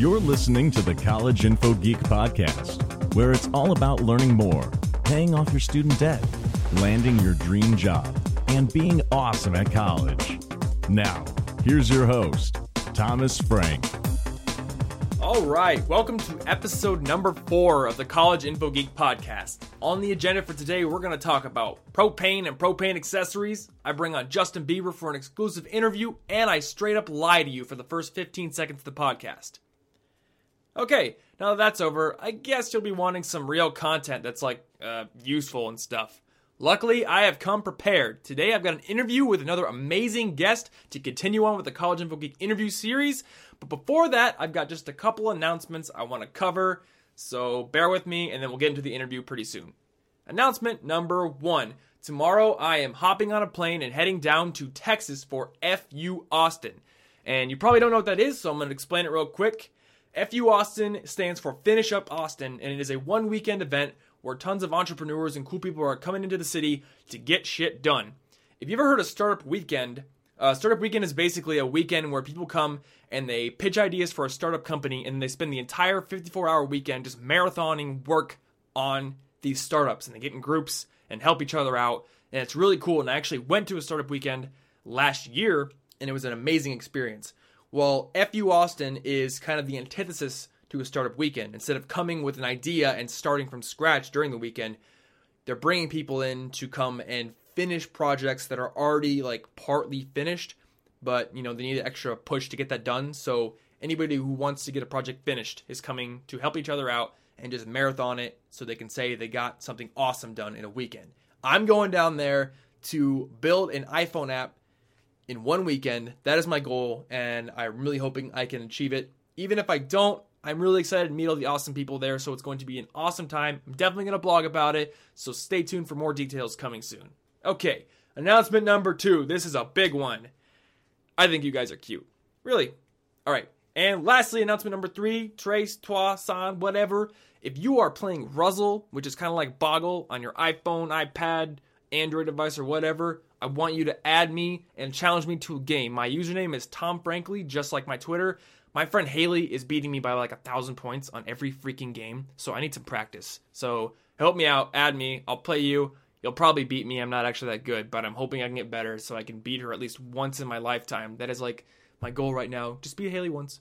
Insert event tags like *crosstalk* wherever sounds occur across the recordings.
You're listening to the College Info Geek podcast, where it's all about learning more, paying off your student debt, landing your dream job, and being awesome at college. Now, here's your host, Thomas Frank. All right, welcome to episode number four of the College Info Geek podcast. On the agenda for today, we're going to talk about propane and propane accessories. I bring on Justin Bieber for an exclusive interview, and I straight up lie to you for the first 15 seconds of the podcast. Okay, now that that's over, I guess you'll be wanting some real content that's like uh, useful and stuff. Luckily, I have come prepared. Today, I've got an interview with another amazing guest to continue on with the College Info Geek interview series. But before that, I've got just a couple announcements I want to cover. So bear with me, and then we'll get into the interview pretty soon. Announcement number one Tomorrow, I am hopping on a plane and heading down to Texas for FU Austin. And you probably don't know what that is, so I'm going to explain it real quick. FU Austin stands for Finish Up Austin, and it is a one weekend event where tons of entrepreneurs and cool people are coming into the city to get shit done. If you ever heard of Startup Weekend, uh, Startup Weekend is basically a weekend where people come and they pitch ideas for a startup company and they spend the entire 54 hour weekend just marathoning work on these startups and they get in groups and help each other out. And it's really cool. And I actually went to a startup weekend last year and it was an amazing experience. Well, FU Austin is kind of the antithesis to a startup weekend. Instead of coming with an idea and starting from scratch during the weekend, they're bringing people in to come and finish projects that are already like partly finished, but you know, they need an extra push to get that done. So anybody who wants to get a project finished is coming to help each other out and just marathon it so they can say they got something awesome done in a weekend. I'm going down there to build an iPhone app in one weekend. That is my goal, and I'm really hoping I can achieve it. Even if I don't, I'm really excited to meet all the awesome people there, so it's going to be an awesome time. I'm definitely going to blog about it, so stay tuned for more details coming soon. Okay, announcement number two. This is a big one. I think you guys are cute. Really. All right. And lastly, announcement number three Trace, Toi, San, whatever. If you are playing Ruzzle, which is kind of like Boggle on your iPhone, iPad, Android device, or whatever, I want you to add me and challenge me to a game. My username is Tom Frankly, just like my Twitter. My friend Haley is beating me by like a thousand points on every freaking game, so I need some practice. So help me out, add me, I'll play you. You'll probably beat me. I'm not actually that good, but I'm hoping I can get better so I can beat her at least once in my lifetime. That is like my goal right now. Just beat Haley once.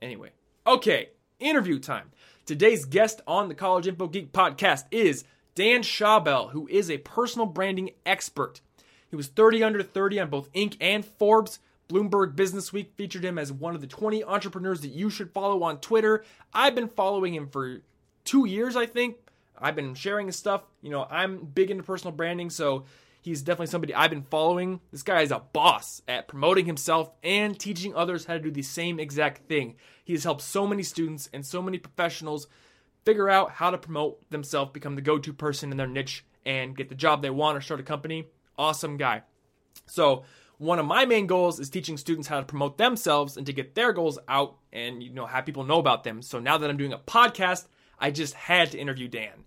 Anyway, okay, interview time. Today's guest on the College Info Geek podcast is Dan Schawbel, who is a personal branding expert. He was 30 under 30 on both Inc. and Forbes. Bloomberg Business Week featured him as one of the 20 entrepreneurs that you should follow on Twitter. I've been following him for two years, I think. I've been sharing his stuff. You know, I'm big into personal branding, so he's definitely somebody I've been following. This guy is a boss at promoting himself and teaching others how to do the same exact thing. He has helped so many students and so many professionals figure out how to promote themselves, become the go to person in their niche, and get the job they want or start a company. Awesome guy. So, one of my main goals is teaching students how to promote themselves and to get their goals out and you know have people know about them. So now that I'm doing a podcast, I just had to interview Dan.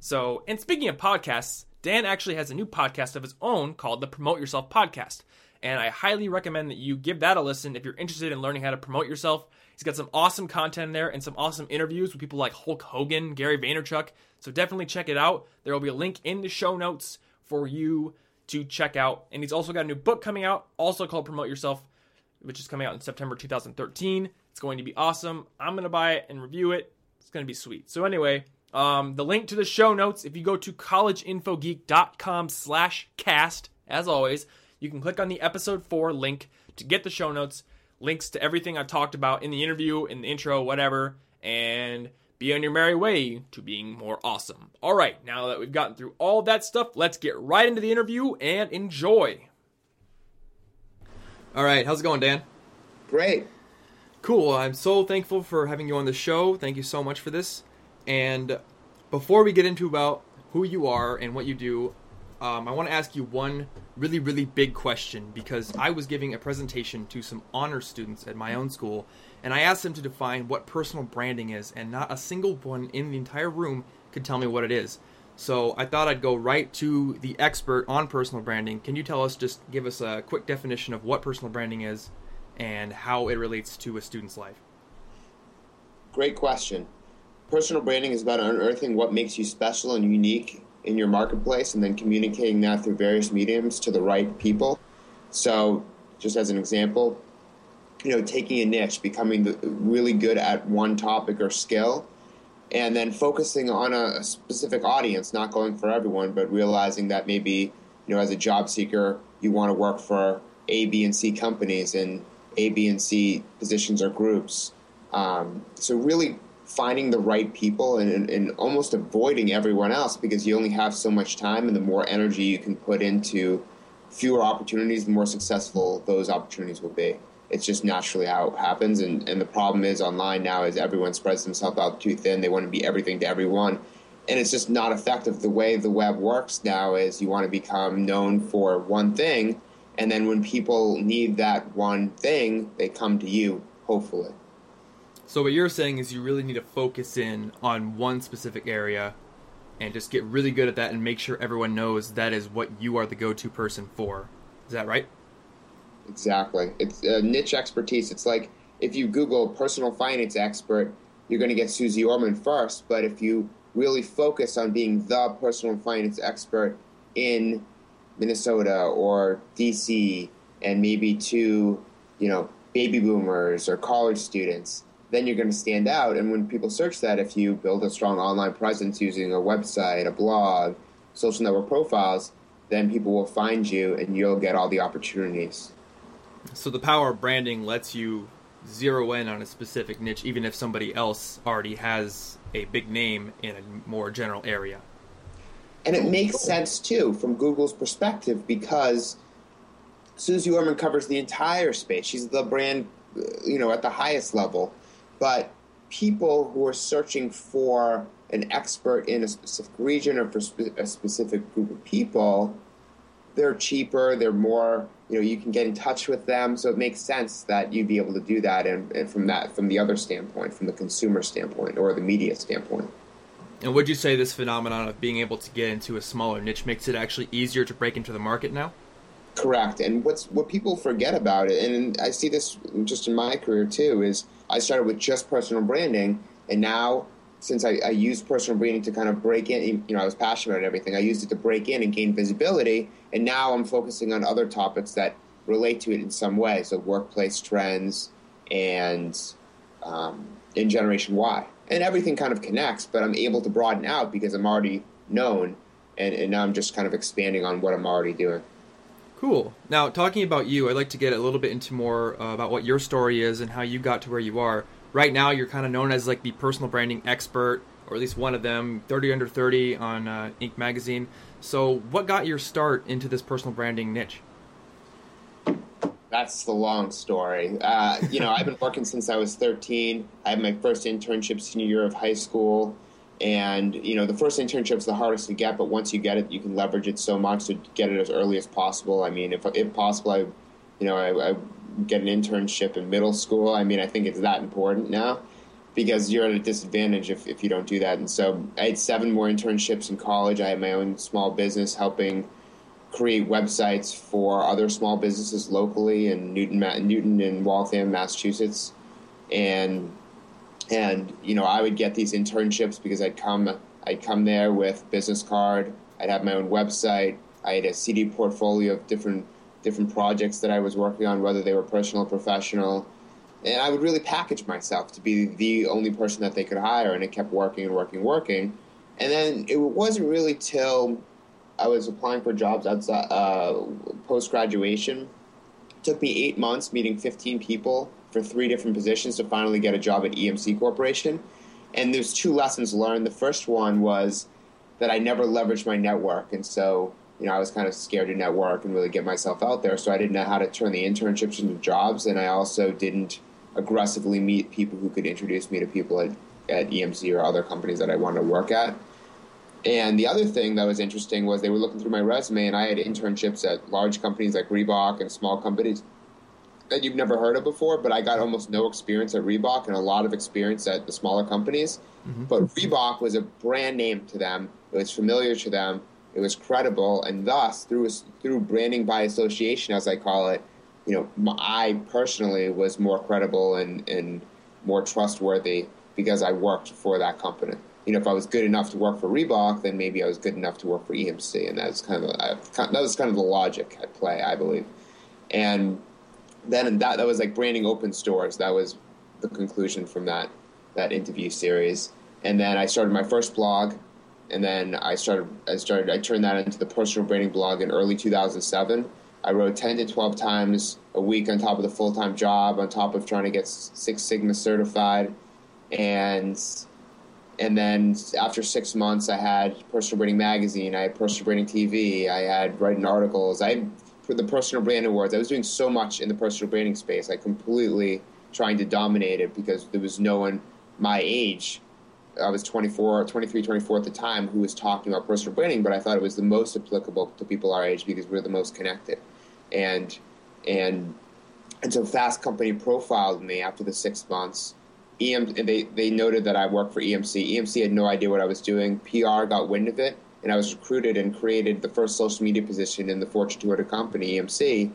So, and speaking of podcasts, Dan actually has a new podcast of his own called the Promote Yourself Podcast. And I highly recommend that you give that a listen if you're interested in learning how to promote yourself. He's got some awesome content there and some awesome interviews with people like Hulk Hogan, Gary Vaynerchuk. So definitely check it out. There will be a link in the show notes for you to check out. And he's also got a new book coming out, also called Promote Yourself, which is coming out in September 2013. It's going to be awesome. I'm going to buy it and review it. It's going to be sweet. So anyway, um, the link to the show notes, if you go to collegeinfogeek.com slash cast, as always, you can click on the episode 4 link to get the show notes, links to everything I've talked about in the interview, in the intro, whatever, and be on your merry way to being more awesome. All right, now that we've gotten through all that stuff, let's get right into the interview and enjoy. All right, how's it going, Dan? Great. Cool. I'm so thankful for having you on the show. Thank you so much for this. And before we get into about who you are and what you do, um, I want to ask you one really, really big question because I was giving a presentation to some honor students at my own school, and I asked them to define what personal branding is, and not a single one in the entire room could tell me what it is. So I thought I'd go right to the expert on personal branding. Can you tell us, just give us a quick definition of what personal branding is and how it relates to a student's life? great question. Personal branding is about unearthing what makes you special and unique in your marketplace and then communicating that through various mediums to the right people. So, just as an example, you know, taking a niche, becoming the, really good at one topic or skill, and then focusing on a, specific audience, not going for everyone, but realizing that maybe, you know, as a job seeker, you want to work for A, B, and C companies and A, B, and C positions or groups. Um, so really finding the right people and, and, and, almost avoiding everyone else because you only have so much time and the more energy you can put into fewer opportunities the more successful those opportunities will be it's just naturally how it happens. And, and the problem is online now is everyone spreads themselves out too thin. They want to be everything to everyone. And it's just not effective. The way the web works now is you want to become known for one thing and then when people need that one thing they come to you hopefully. So what you're saying is you really need to focus in on one specific area and just get really good at that and make sure everyone knows that is what you are the go-to person for. Is that right? Exactly. It's a niche expertise. It's like if you Google personal finance expert, you're going to get Suze Orman first. But if you really focus on being the personal finance expert in Minnesota or DC and maybe to, you know, baby boomers or college students, then you're going to stand out. And when people search that, if you build a strong online presence using a website, a blog, social network profiles, then people will find you and you'll get all the opportunities. So the power of branding lets you zero in on a specific niche, even if somebody else already has a big name in a more general area. And it makes sense too from Google's perspective because Suze Orman covers the entire space. She's the brand, uh, you know, at the highest level. But people who are searching for an expert in a specific region or for a specific group of people, they're cheaper, they're more, you know, you can get in touch with them. So it makes sense that you'd be able to do that and, and from that, from the other standpoint, from the consumer standpoint or the media standpoint. And would you say this phenomenon of being able to get into a smaller niche makes it actually easier to break into the market now? Correct. And what's what people forget about it, and I see this just in my career too, is I started with just personal branding, and now since I, I used personal branding to kind of break in, you know, I was passionate about everything. I used it to break in and gain visibility, and now I'm focusing on other topics that relate to it in some way. So workplace trends and um, in Generation Y, and everything kind of connects. But I'm able to broaden out because I'm already known, and, and now I'm just kind of expanding on what I'm already doing. Cool. Now, talking about you, I'd like to get a little bit into more uh, about what your story is and how you got to where you are. Right now, you're kind of known as like the personal branding expert, or at least one of them, 30 under 30 on uh, Inc. magazine. So, what got your start into this personal branding niche? That's the long story. Uh, you know, I've been working since I was 13. I had my first internship senior year of high school. And you know, the first internship is the hardest to get, but once you get it, you can leverage it so much to get it as early as possible. I mean, if if possible, I, you know, I, I get an internship in middle school. I mean, I think it's that important now because you're at a disadvantage if, if you don't do that. And so I had seven more internships in college. I had my own small business helping create websites for other small businesses locally in Newton, Newton and Waltham, Massachusetts. And and you know I would get these internships because I'd come I'd come there with business card. I'd have my own website. I had a CD portfolio of different different projects that I was working on, whether they were personal or professional. And I would really package myself to be the only person that they could hire, and it kept working and working, and working. And then it wasn't really till I was applying for jobs outside uh, post graduation. Took me eight months, meeting 15 people for three different positions to finally get a job at EMC Corporation. And there's two lessons learned. The first one was that I never leveraged my network, and so you know I was kind of scared to network and really get myself out there. So I didn't know how to turn the internships into jobs, and I also didn't aggressively meet people who could introduce me to people at, at EMC or other companies that I wanted to work at. And the other thing that was interesting was they were looking through my resume, and I had internships at large companies like Reebok and small companies that you've never heard of before, but I got almost no experience at Reebok and a lot of experience at the smaller companies. Mm-hmm. But Reebok was a brand name to them. It was familiar to them. It was credible, and thus through through branding by association, as I call it, you know, I personally was more credible and and more trustworthy because I worked for that company. You know, if I was good enough to work for Reebok, then maybe I was good enough to work for EMC, and that's kind of uh, that was kind of the logic at play, I believe. And then that that was like branding open stores. That was the conclusion from that that interview series. And then I started my first blog, and then I started I started I turned that into the personal branding blog in early 2007. I wrote 10 to 12 times a week on top of the full time job, on top of trying to get Six Sigma certified, and and then after six months, I had Personal Branding Magazine, I had Personal Branding TV, I had writing articles, I for the Personal Brand Awards. I was doing so much in the personal branding space. I completely trying to dominate it because there was no one my age. I was 24, 23, 24 at the time who was talking about personal branding, but I thought it was the most applicable to people our age because we're the most connected. And and and so Fast Company profiled me after the six months. EM, they, they noted that I worked for EMC. EMC had no idea what I was doing. PR got wind of it, and I was recruited and created the first social media position in the Fortune 200 company, EMC.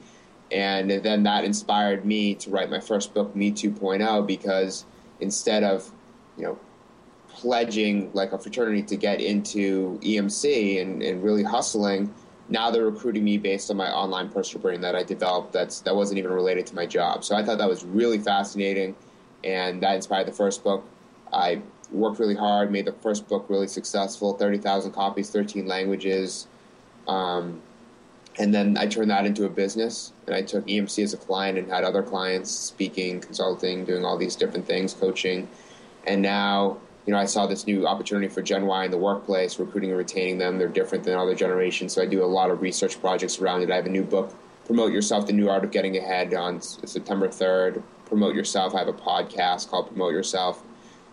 And then that inspired me to write my first book, Me 2.0, because instead of, you know, pledging like a fraternity to get into EMC and, and really hustling, now they're recruiting me based on my online personal brand that I developed that's that wasn't even related to my job. So I thought that was really fascinating and that inspired the first book. I worked really hard, made the first book really successful, 30,000 copies, 13 languages. Um, and then I turned that into a business, and I took EMC as a client and had other clients speaking, consulting, doing all these different things, coaching. And now, you know, I saw this new opportunity for Gen Y in the workplace, recruiting and retaining them. They're different than other generations, so I do a lot of research projects around it. I have a new book, Promote Yourself: The New Art of Getting Ahead, on September 3rd. Promote Yourself. I have a podcast called Promote Yourself.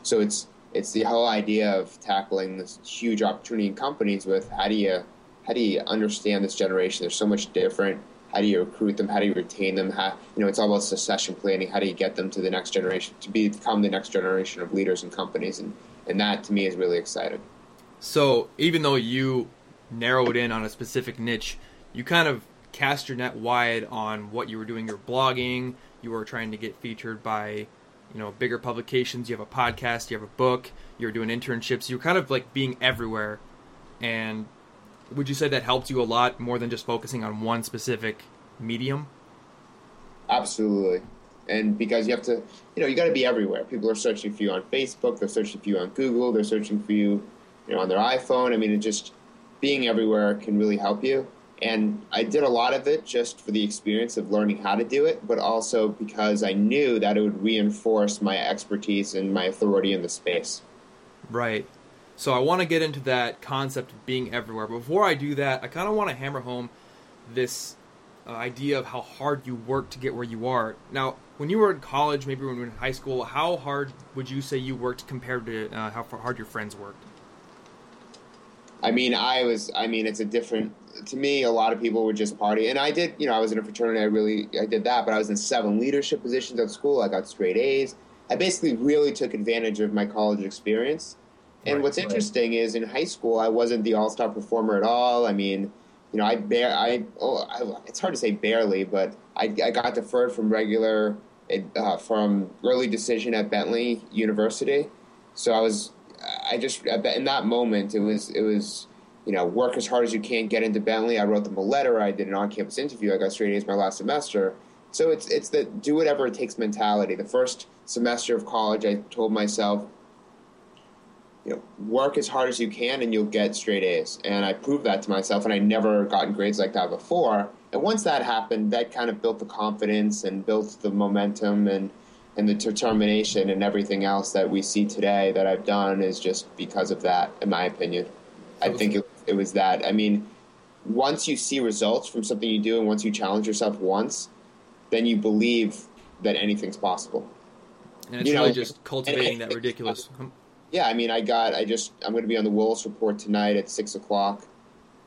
So it's it's the whole idea of tackling this huge opportunity in companies with how do you how do you understand this generation? There's so much different. How do you recruit them? How do you retain them? How you know it's all about succession planning. How do you get them to the next generation to become the next generation of leaders and companies? And and that to me is really exciting. So even though you narrowed in on a specific niche, you kind of cast your net wide on what you were doing. Your blogging. You were trying to get featured by you know bigger publications. You have a podcast. You have a book. You're doing internships. You're kind of like being everywhere, and would you say that helped you a lot more than just focusing on one specific medium? Absolutely. And because you have to, you know, you got to be everywhere. People are searching for you on Facebook, they're searching for you on Google, they're searching for you, you know, on their iPhone. I mean, it just being everywhere can really help you. And I did a lot of it just for the experience of learning how to do it, but also because I knew that it would reinforce my expertise and my authority in the space. Right. So I want to get into that concept of being everywhere. But before I do that, I kind of want to hammer home this uh, idea of how hard you work to get where you are. Now, when you were in college, maybe when you were in high school, how hard would you say you worked compared to uh, how hard your friends worked? I mean, I was. I mean, it's a different. To me, a lot of people would just party, and I did. You know, I was in a fraternity. I really, I did that. But I was in seven leadership positions at school. I got straight A's. I basically really took advantage of my college experience and right, what's interesting right. is in high school, I wasn't the all star performer at all. I mean, you know, I bear, I, oh, I, it's hard to say barely, but I, I got deferred from regular, uh, from early decision at Bentley University. So I was, I just in that moment, it was, it was, you know, work as hard as you can, get into Bentley. I wrote them a letter. I did an on-campus interview. I got straight A's my last semester. So it's it's the do whatever it takes mentality. The first semester of college, I told myself you know, work as hard as you can and you'll get straight A's. And I proved that to myself, and I never gotten grades like that before. And once that happened, that kind of built the confidence and built the momentum and and the determination and everything else that we see today that I've done is just because of that, in my opinion. I think it, it was that. I mean, once you see results from something you do and once you challenge yourself once, then you believe that anything's possible. And it's you really know, just cultivating that ridiculous um, yeah, I mean, I got, I just, I'm going to be on the Willis Report tonight at six o'clock,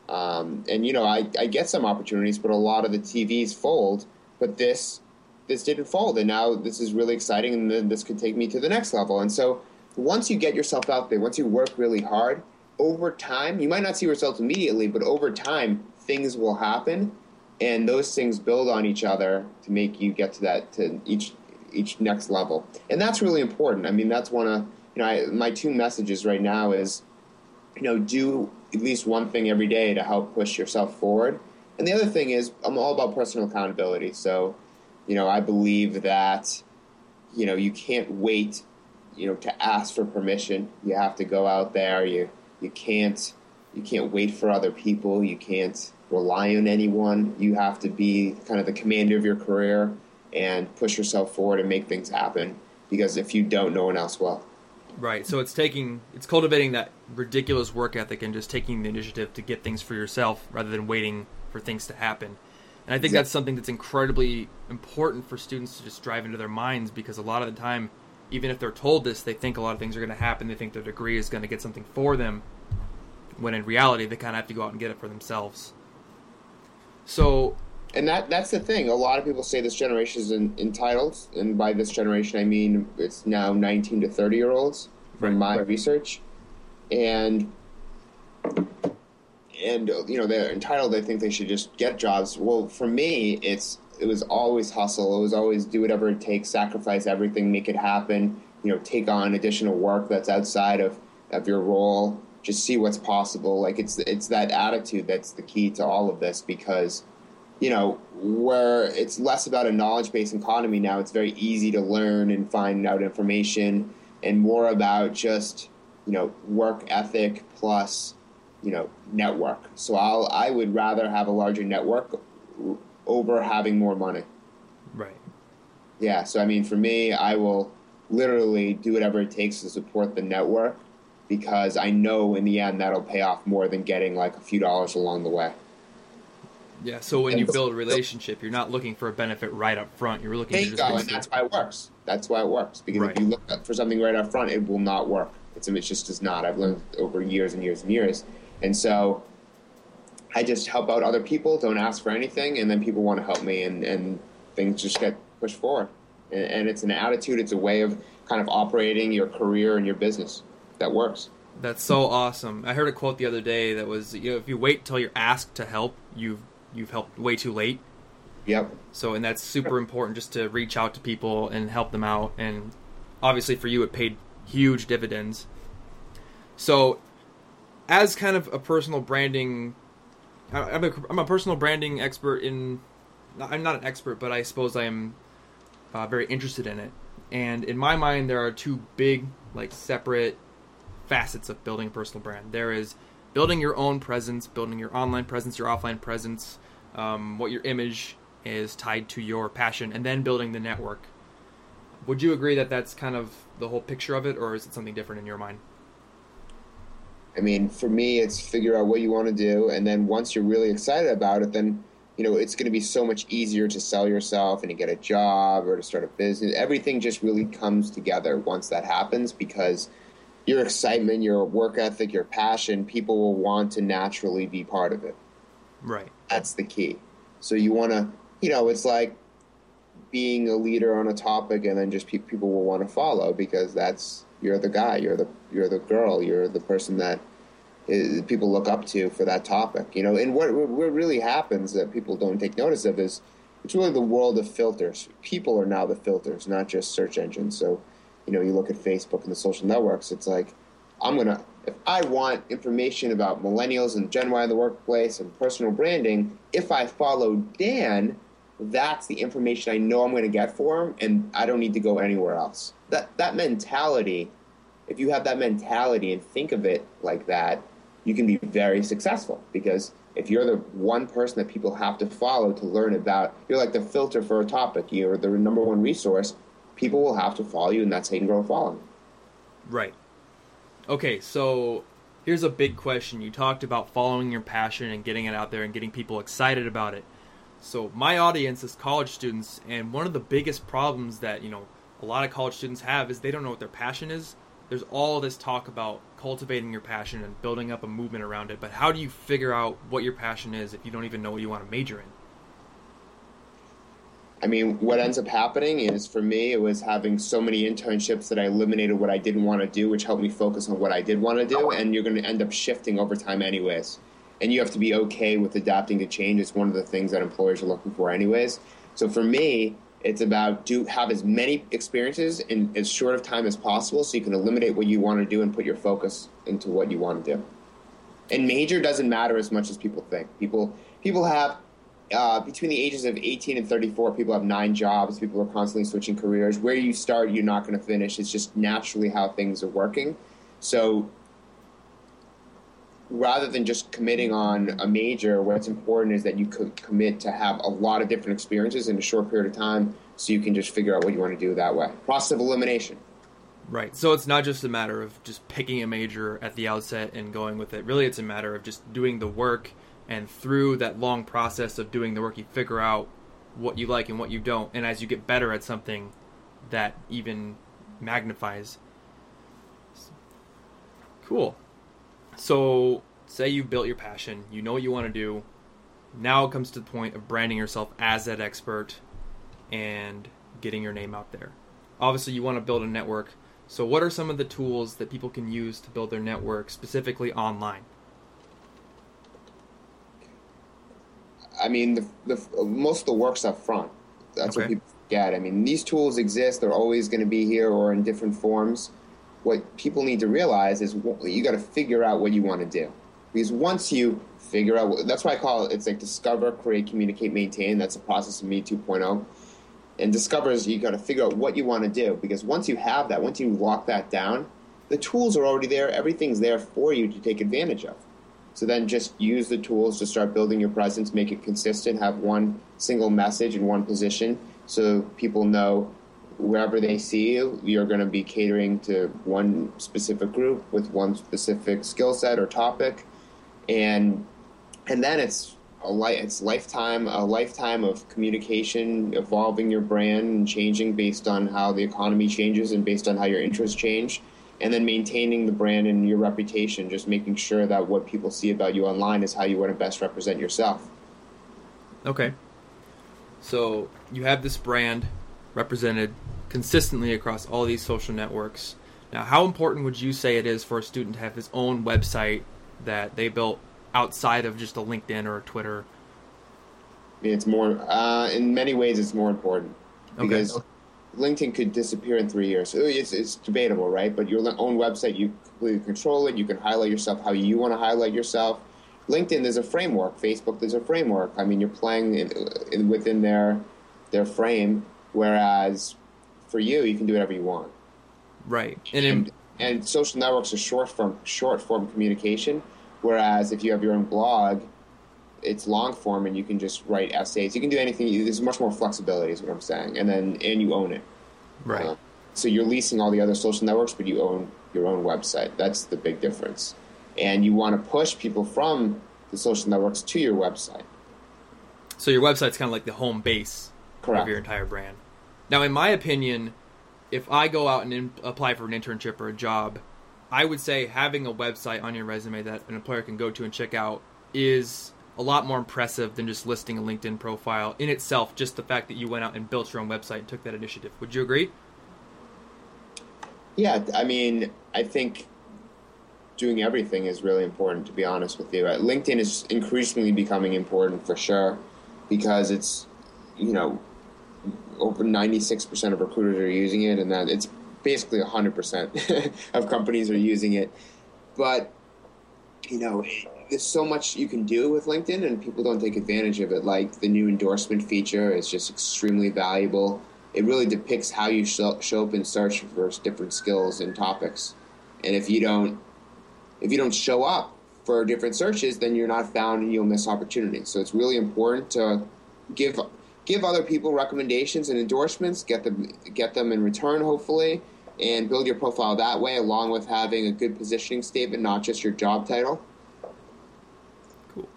um, and you know, I, I get some opportunities, but a lot of the TVs fold. But this, this didn't fold, and now this is really exciting, and then this could take me to the next level. And so, once you get yourself out there, once you work really hard, over time, you might not see results immediately, but over time, things will happen, and those things build on each other to make you get to that to each each next level, and that's really important. I mean, that's one of you know, I, my two messages right now is, you know, do at least one thing every day to help push yourself forward. And the other thing is, I'm all about personal accountability. So, you know, I believe that, you know, you can't wait, you know, to ask for permission. You have to go out there. You you can't you can't wait for other people. You can't rely on anyone. You have to be kind of the commander of your career and push yourself forward and make things happen. Because if you don't, no one else will. Right. So it's taking, it's cultivating that ridiculous work ethic and just taking the initiative to get things for yourself rather than waiting for things to happen. And I think that's something that's incredibly important for students to just drive into their minds because a lot of the time, even if they're told this, they think a lot of things are going to happen. They think their degree is going to get something for them, when in reality, they kind of have to go out and get it for themselves. So, and that that's the thing. A lot of people say this generation is entitled, and by this generation, I mean it's now 19 to 30 year olds from right, my right. research, and and you know they're entitled. They think they should just get jobs. Well, for me, it's it was always hustle. It was always do whatever it takes, sacrifice everything, make it happen. You know, take on additional work that's outside of of your role just see what's possible. Like it's it's that attitude that's the key to all of this because you know where it's less about a knowledge based economy now. It's very easy to learn and find out information, and more about just you know work ethic plus you know network. So I'll I would rather have a larger network over having more money. Right. Yeah. So I mean, for me, I will literally do whatever it takes to support the network because I know in the end that'll pay off more than getting like a few dollars along the way. Yeah, so when you build a relationship, you're not looking for a benefit right up front. You're looking to just go, and that's why it works. That's why it works because right. if you look for something right up front, it will not work. It's it just does not. I've learned over years and years and years, and so I just help out other people. Don't ask for anything, and then people want to help me, and and things just get pushed forward. And, and it's an attitude. It's a way of kind of operating your career and your business that works. That's so awesome. I heard a quote the other day that was, you know, if you wait till you're asked to help, you've you've helped way too late. Yep. So, and that's super important just to reach out to people and help them out. And obviously, for you, it paid huge dividends. So, as kind of a personal branding, I'm a, I'm a personal branding expert in. I'm not an expert, but I suppose I am uh, very interested in it. And in my mind, there are two big, like, separate facets of building a personal brand. There is building your own presence, building your online presence, your offline presence, um, what your image is tied to your passion, and then building the network. Would you agree that that's kind of the whole picture of it, or is it something different in your mind? I mean, for me, it's figure out what you want to do, and then once you're really excited about it, then you know it's going to be so much easier to sell yourself and to get a job or to start a business. Everything just really comes together once that happens because your excitement, your work ethic, your passion, people will want to naturally be part of it. Right. That's the key. So you want to, you know, it's like being a leader on a topic, and then just pe- people will want to follow because that's you're the guy, you're the you're the girl, you're the person that is, people look up to for that topic. You know, and what what really happens that people don't take notice of is it's really the world of filters. People are now the filters, not just search engines. So you know, you look at Facebook and the social networks, it's like, I'm going to, if I want information about millennials and Gen Y in the workplace and personal branding, if I follow Dan, that's the information I know I'm going to get for him, and I don't need to go anywhere else. That, that mentality, if you have that mentality and think of it like that, you can be very successful because if you're the one person that people have to follow to learn about, you're like the filter for a topic, you're the number one resource people will have to follow you, and that's how you can grow a following. Right. Okay, so here's a big question. You talked about following your passion and getting it out there and getting people excited about it. So my audience is college students, and one of the biggest problems that you know a lot of college students have is they don't know what their passion is. There's all this talk about cultivating your passion and building up a movement around it, but how do you figure out what your passion is if you don't even know what you want to major in? I mean, what ends up happening is for me, it was having so many internships that I eliminated what I didn't want to do, which helped me focus on what I did want to do. And you're going to end up shifting over time, anyways. And you have to be okay with adapting to change. It's one of the things that employers are looking for, anyways. So for me, It's about do have as many experiences in as short of time as possible, so you can eliminate what you want to do and put your focus into what you want to do. And major doesn't matter as much as people think. People people have uh, between the ages of 18 and 34, people have nine jobs. People are constantly switching careers. Where you start, you're not going to finish. It's just naturally how things are working. So rather than just committing on a major, what's important is that you could commit to have a lot of different experiences in a short period of time so you can just figure out what you want to do that way. Process of elimination. Right. So it's not just a matter of just picking a major at the outset and going with it. Really, it's a matter of just doing the work, and through that long process of doing the work, you figure out what you like and what you don't. And as you get better at something, that even magnifies. Cool. So, say you've built your passion, you know what you want to do. Now it comes to the point of branding yourself as that expert and getting your name out there. Obviously, you want to build a network. So, what are some of the tools that people can use to build their network specifically online? I mean, the, the most of the work's up front. That's okay. what people forget. I mean, these tools exist; they're always going to be here or in different forms what people need to realize is you got to figure out what you want to do. Because once you figure out, that's why I call it, it's like discover, create, communicate, maintain. That's the process of Me 2.0. And discover is you got to figure out what you want to do. Because once you have that, once you lock that down, the tools are already there. Everything's there for you to take advantage of. So then just use the tools to start building your presence, make it consistent, have one single message in one position so people know wherever they see you, you're going to be catering to one specific group with one specific skill set or topic, and and then it's a li- it's lifetime a lifetime of communication, evolving your brand and changing based on how the economy changes and based on how your interests change, and then maintaining the brand and your reputation, just making sure that what people see about you online is how you want to best represent yourself. Okay. So you have this brand represented consistently across all these social networks. Now, how important would you say it is for a student to have his own website that they built outside of just a LinkedIn or a Twitter? It's more, uh, in many ways, it's more important because okay. LinkedIn could disappear in three years. It's, it's debatable, right? But your own website, you completely control it. You can highlight yourself how you want to highlight yourself. LinkedIn, there's a framework. Facebook, there's a framework. I mean, you're playing in, in, within their their frame. Whereas for you, you can do whatever you want. Right. And and, and social networks are short form short form communication. Whereas if you have your own blog, it's long form and you can just write essays. You can do anything. There's much more flexibility, is what I'm saying. And then and you own it. Right. Uh, so you're leasing all the other social networks, but you own your own website. That's the big difference. And you want to push people from the social networks to your website. So your website's kind of like the home base Correct. of your entire brand. Now, in my opinion, if I go out and in, apply for an internship or a job, I would say having a website on your resume that an employer can go to and check out is a lot more impressive than just listing a LinkedIn profile in itself. Just the fact that you went out and built your own website and took that initiative. Would you agree? Yeah, I mean, I think doing everything is really important. To be honest with you, uh, LinkedIn is increasingly becoming important for sure because it's you know over 96% of recruiters are using it, and that it's basically 100% *laughs* of companies are using it. But, you know, there's so much you can do with LinkedIn, and people don't take advantage of it. Like the new endorsement feature is just extremely valuable. It really depicts how you show up in search for different skills and topics. And if you don't, if you don't show up for different searches, then you're not found and you'll miss opportunities. So it's really important to give give other people recommendations and endorsements, get them get them in return, hopefully, and build your profile that way, along with having a good positioning statement, not just your job title. Cool.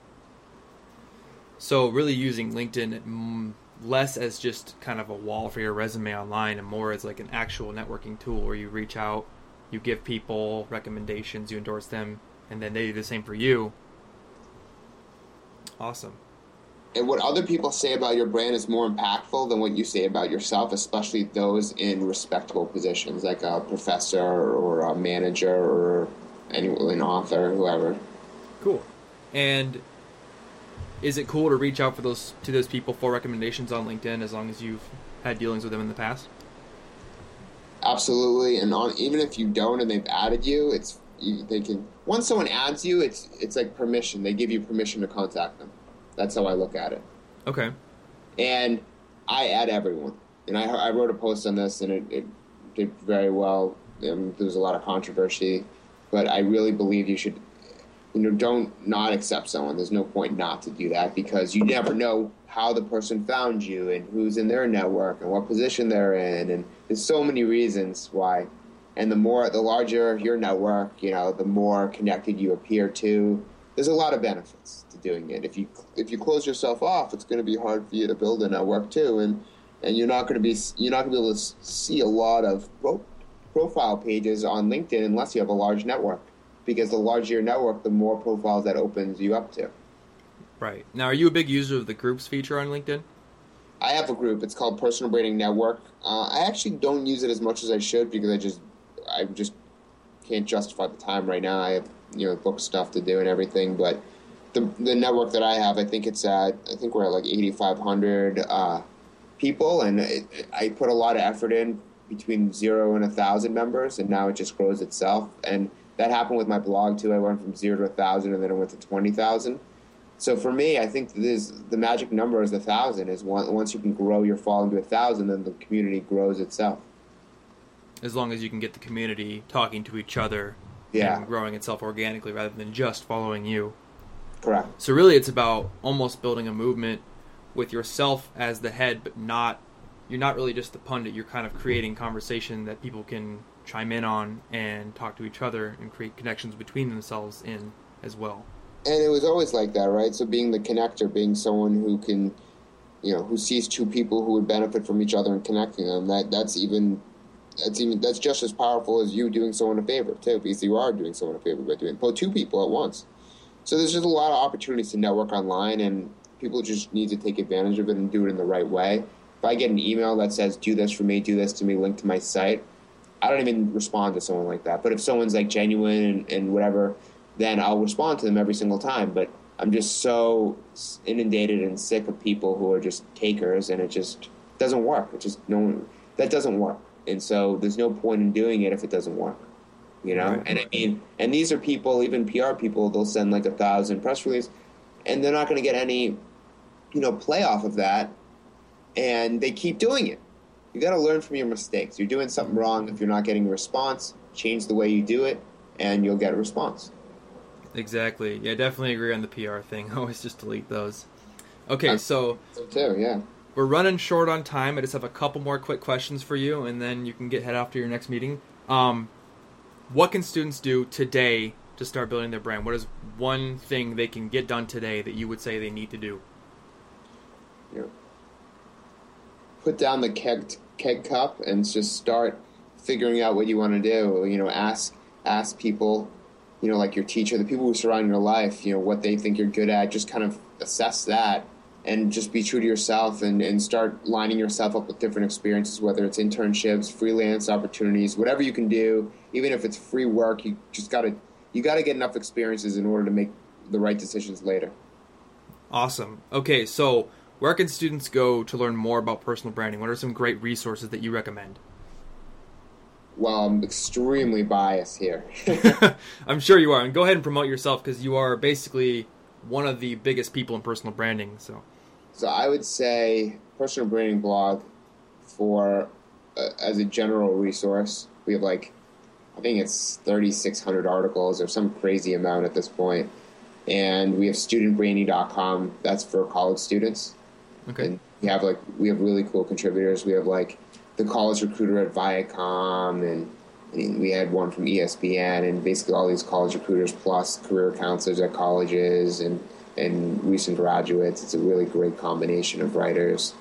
So, really using LinkedIn mm, less as just kind of a wall for your resume online, and more as like an actual networking tool where you reach out, you give people recommendations, you endorse them, and then they do the same for you. Awesome and what other people say about your brand is more impactful than what you say about yourself, especially those in respectable positions, like a professor or a manager or any, an author, whoever. Cool. And is it cool to reach out for those to those people for recommendations on LinkedIn as long as you've had dealings with them in the past? Absolutely, and on even if you don't and they've added you, it's you, they can once someone adds you, it's it's like permission. They give you permission to contact them. That's how I look at it. Okay. And I add everyone. And I, I wrote a post on this, and it, it did very well. Um, there was a lot of controversy, but I really believe you should, you know, don't not accept someone. There's no point not to do that because you never know how the person found you and who's in their network and what position they're in, and there's so many reasons why. And the more, the larger your network, you know, the more connected you appear to. There's a lot of benefits to doing it. If you if you close yourself off, it's going to be hard for you to build a network too, and and you're not going to be you're not going to be able to see a lot of pro- profile pages on LinkedIn unless you have a large network, because the larger your network, the more profiles that opens you up to. Right now, are you a big user of the groups feature on LinkedIn? I have a group. It's called Personal Branding Network. Uh, I actually don't use it as much as I should because I just I just can't justify the time right now. I have you know book stuff to do and everything, but the the network that I have, I think it's at I think we're at like 8,500 uh, people, and it, I put a lot of effort in between zero and a thousand members, and now it just grows itself. And that happened with my blog too. I went from zero to a thousand, and then I went to twenty thousand. So for me, I think this the magic number is a thousand. Is one, once you can grow your following to a thousand, then the community grows itself. As long as you can get the community talking to each other Yeah, and growing itself organically rather than just following you. correct. So really, it's about almost building a movement with yourself as the head, but not you're not really just the pundit. You're kind of creating conversation that people can chime in on and talk to each other and create connections between themselves in as well. and it was always like that, right? So being the connector, being someone who can, you know, who sees two people who would benefit from each other and connecting them. That that's even that's even that's just as powerful as you doing someone a favor too, because you are doing someone a favor by doing both two people at once. So there's just a lot of opportunities to network online, and people just need to take advantage of it and do it in the right way. If I get an email that says "Do this for me," "Do this to me," link to my site, I don't even respond to someone like that. But if someone's like genuine and, and whatever, then I'll respond to them every single time. But I'm just so inundated and sick of people who are just takers, and it just doesn't work. It just no one that doesn't work, and so there's no point in doing it if it doesn't work. You know, Right. and I mean, and these are people, even PR people, they'll send like a thousand press release, and they're not going to get any, you know, play off of that, and they keep doing it. You got to learn from your mistakes. You're doing something wrong if you're not getting a response. Change the way you do it, and you'll get a response. Exactly. Yeah, definitely agree on the PR thing. *laughs* Always just delete those. Okay, Uh, so So too, yeah. We're running short on time. I just have a couple more quick questions for you, and then you can get head off to your next meeting. Um, what can students do today to start building their brand? What is one thing they can get done today that you would say they need to do? you put down the keg keg cup and just start figuring out what you want to do. You know, ask ask people, you know, like your teacher, the people who surround your life, you know, what they think you're good at. Just kind of assess that and just be true to yourself and, and start lining yourself up with different experiences, whether it's internships, freelance opportunities, whatever you can do, even if it's free work, you just gotta you gotta get enough experiences in order to make the right decisions later. Awesome. Okay, so where can students go to learn more about personal branding? What are some great resources that you recommend? Well, I'm extremely biased here. *laughs* *laughs* I'm sure you are. And go ahead and promote yourself because you are basically one of the biggest people in personal branding. So, So I would say personal branding blog for uh, as a general resource. We have like I think it's 3600 articles or some crazy amount at this point. And we have studentbranding.com. That's for college students. okay. And we have like we have really cool contributors. We have like the college recruiter at Viacom and and we had one from ESPN and basically all these college recruiters plus career counselors at colleges and and recent graduates. It's a really great combination of writers.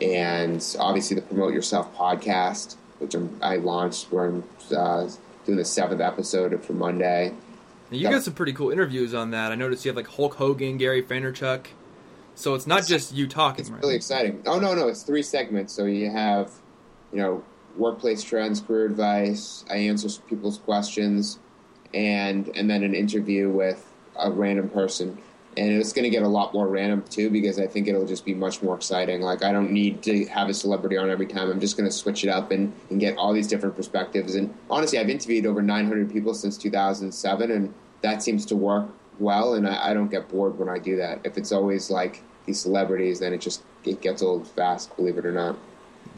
And obviously the Promote Yourself podcast, which I'm, I launched. We're uh, doing the seventh episode for Monday. Now, you got some pretty cool interviews on that. I noticed you have like Hulk Hogan, Gary Vaynerchuk. So it's not just you talking, It's right? really exciting. Oh no, no, it's three segments. So you have, you know, workplace trends, career advice. I answer people's questions, and and then an interview with a random person. And it's going to get a lot more random too because I think it'll just be much more exciting. Like I don't need to have a celebrity on every time. I'm just going to switch it up and, and get all these different perspectives. And honestly, I've interviewed over 900 people since 2007, and that seems to work well. And I, I don't get bored when I do that. If it's always like these celebrities, then it just it gets old fast. Believe it or not.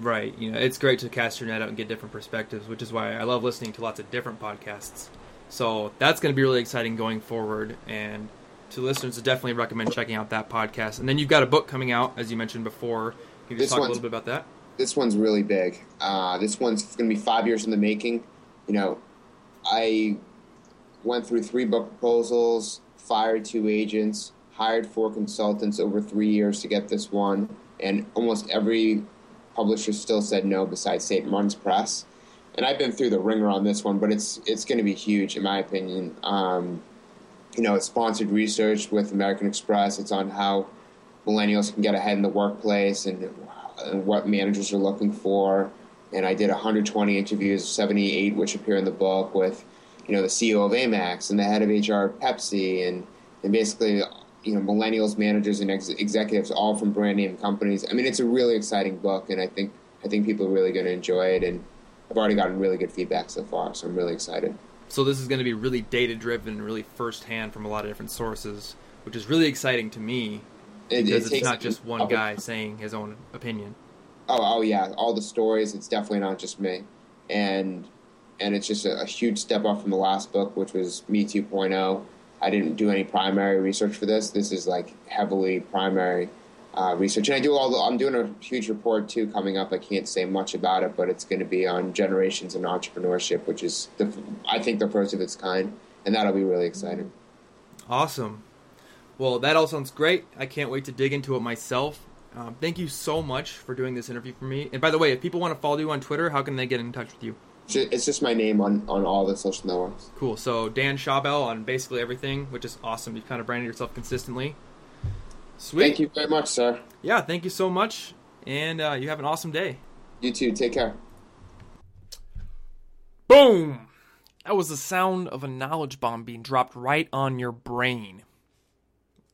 Right. You know, it's great to cast your net out and get different perspectives, which is why I love listening to lots of different podcasts. So that's going to be really exciting going forward. And to listeners, I definitely recommend checking out that podcast. And then you've got a book coming out, as you mentioned before. Can you just talk a little bit about that? This one's really big. Uh, this one's going to be five years in the making. You know, I went through three book proposals, fired two agents, hired four consultants over three years to get this one, and almost every publisher still said no besides St. Martin's Press. And I've been through the wringer on this one, but it's it's going to be huge in my opinion. Um, you know, it's sponsored research with American Express. It's on how millennials can get ahead in the workplace and, and what managers are looking for. And I did 120 interviews, 78 which appear in the book with, you know, the CEO of Amex and the head of HR Pepsi, and and basically, you know, millennials managers and ex- executives all from brand name companies. I mean, it's a really exciting book, and I think I think people are really going to enjoy it. And I've already gotten really good feedback so far, so I'm really excited. So this is going to be really data driven, really firsthand from a lot of different sources, which is really exciting to me because it, it it's not just one guy saying his own opinion. Oh, oh yeah, all the stories. It's definitely not just me, and and it's just a, a huge step up from the last book, which was Me 2.0. I didn't do any primary research for this. This is like heavily primary uh, research, and I do all. The, I'm doing a huge report too coming up. I can't say much about it, but it's going to be on generations and entrepreneurship, which is the I think the first of its kind, and that'll be really exciting. Awesome. Well, that all sounds great. I can't wait to dig into it myself. Um, thank you so much for doing this interview for me. And by the way, if people want to follow you on Twitter, how can they get in touch with you? It's just my name on, on all the social networks. Cool. So Dan Schawbel on basically everything, which is awesome. You've kind of branded yourself consistently. Sweet. Thank you very much, sir. Yeah, thank you so much, and uh, you have an awesome day. You too. Take care. Boom! That was the sound of a knowledge bomb being dropped right on your brain.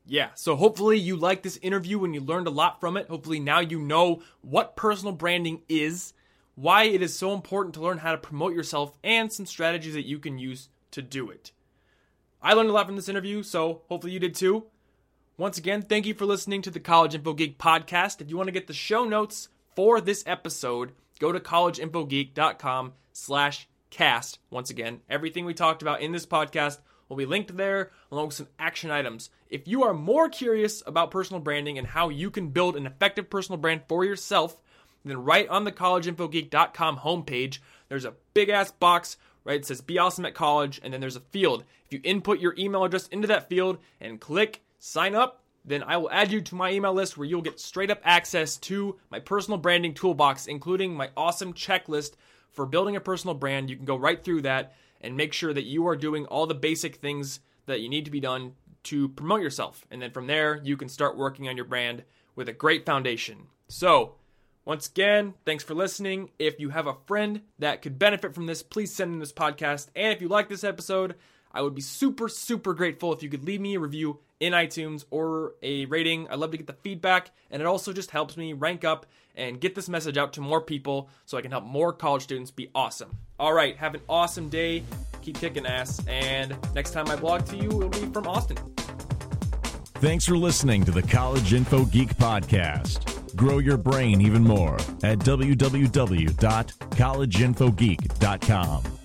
Yeah, so hopefully you liked this interview and you learned a lot from it. Hopefully now you know what personal branding is, why it is so important to learn how to promote yourself, and some strategies that you can use to do it. I learned a lot from this interview, so hopefully you did too. Once again, thank you for listening to the College Info Geek podcast. If you want to get the show notes for this episode, go to collegeinfogeek.com slash cast. Once again, everything we talked about in this podcast will be linked there along with some action items. If you are more curious about personal branding and how you can build an effective personal brand for yourself, then right on the collegeinfogeek.com homepage, there's a big ass box right? It says be awesome at college, and then there's a field. If you input your email address into that field and click sign up, then I will add you to my email list where you'll get straight up access to my personal branding toolbox, including my awesome checklist for building a personal brand. You can go right through that and make sure that you are doing all the basic things that you need to be done to promote yourself. And then from there, you can start working on your brand with a great foundation. So, once again, thanks for listening. If you have a friend that could benefit from this, please send them this podcast. And if you like this episode, I would be super, super grateful if you could leave me a review in iTunes or a rating. I love to get the feedback, and it also just helps me rank up and get this message out to more people so I can help more college students be awesome. All right, have an awesome day. Keep kicking ass, and next time I blog to you, it'll be from Austin. Thanks for listening to the College Info Geek Podcast. Grow your brain even more at www.collegeinfogeek.com.